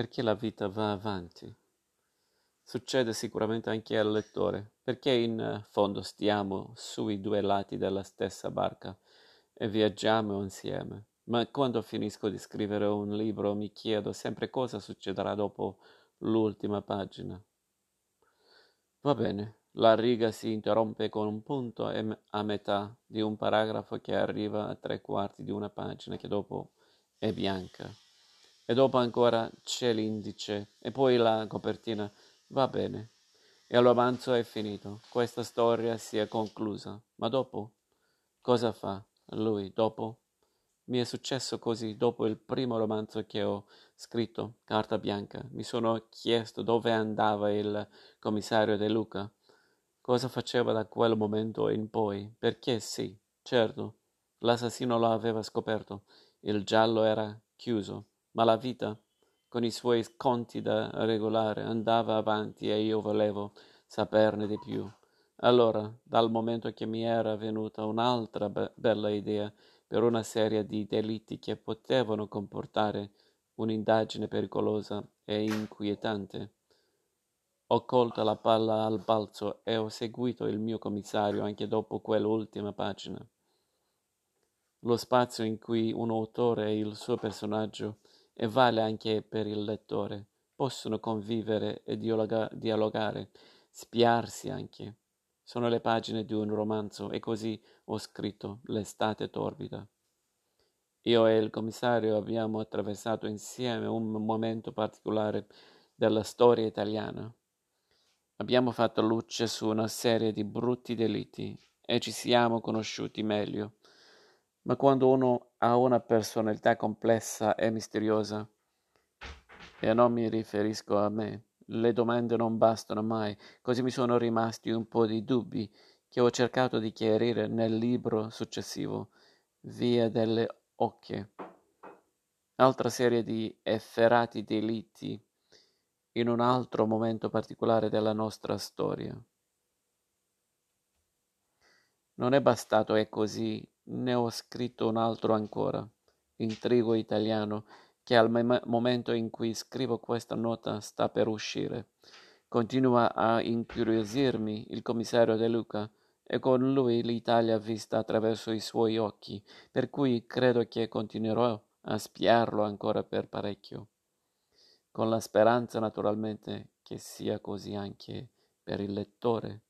perché la vita va avanti. Succede sicuramente anche al lettore, perché in fondo stiamo sui due lati della stessa barca e viaggiamo insieme. Ma quando finisco di scrivere un libro mi chiedo sempre cosa succederà dopo l'ultima pagina. Va bene, la riga si interrompe con un punto a metà di un paragrafo che arriva a tre quarti di una pagina che dopo è bianca. E dopo ancora c'è l'indice e poi la copertina. Va bene. E il romanzo è finito. Questa storia si è conclusa. Ma dopo? Cosa fa lui dopo? Mi è successo così dopo il primo romanzo che ho scritto, Carta Bianca. Mi sono chiesto dove andava il commissario De Luca Cosa faceva da quel momento in poi? Perché sì, certo, l'assassino lo aveva scoperto, il giallo era chiuso, ma la vita, con i suoi conti da regolare, andava avanti e io volevo saperne di più. Allora, dal momento che mi era venuta un'altra be- bella idea per una serie di delitti che potevano comportare un'indagine pericolosa e inquietante, ho colto la palla al balzo e ho seguito il mio commissario anche dopo quell'ultima pagina. Lo spazio in cui un autore e il suo personaggio, e vale anche per il lettore, possono convivere e dialoga- dialogare, spiarsi anche. Sono le pagine di un romanzo e così ho scritto L'estate torbida. Io e il commissario abbiamo attraversato insieme un momento particolare della storia italiana. Abbiamo fatto luce su una serie di brutti delitti e ci siamo conosciuti meglio. Ma quando uno ha una personalità complessa e misteriosa, e non mi riferisco a me, le domande non bastano mai, così mi sono rimasti un po' di dubbi che ho cercato di chiarire nel libro successivo, Via delle Occhie. Altra serie di efferati delitti in un altro momento particolare della nostra storia. Non è bastato e così ne ho scritto un altro ancora, Intrigo italiano, che al mem- momento in cui scrivo questa nota sta per uscire. Continua a incuriosirmi il commissario De Luca e con lui l'Italia vista attraverso i suoi occhi, per cui credo che continuerò a spiarlo ancora per parecchio con la speranza naturalmente che sia così anche per il lettore.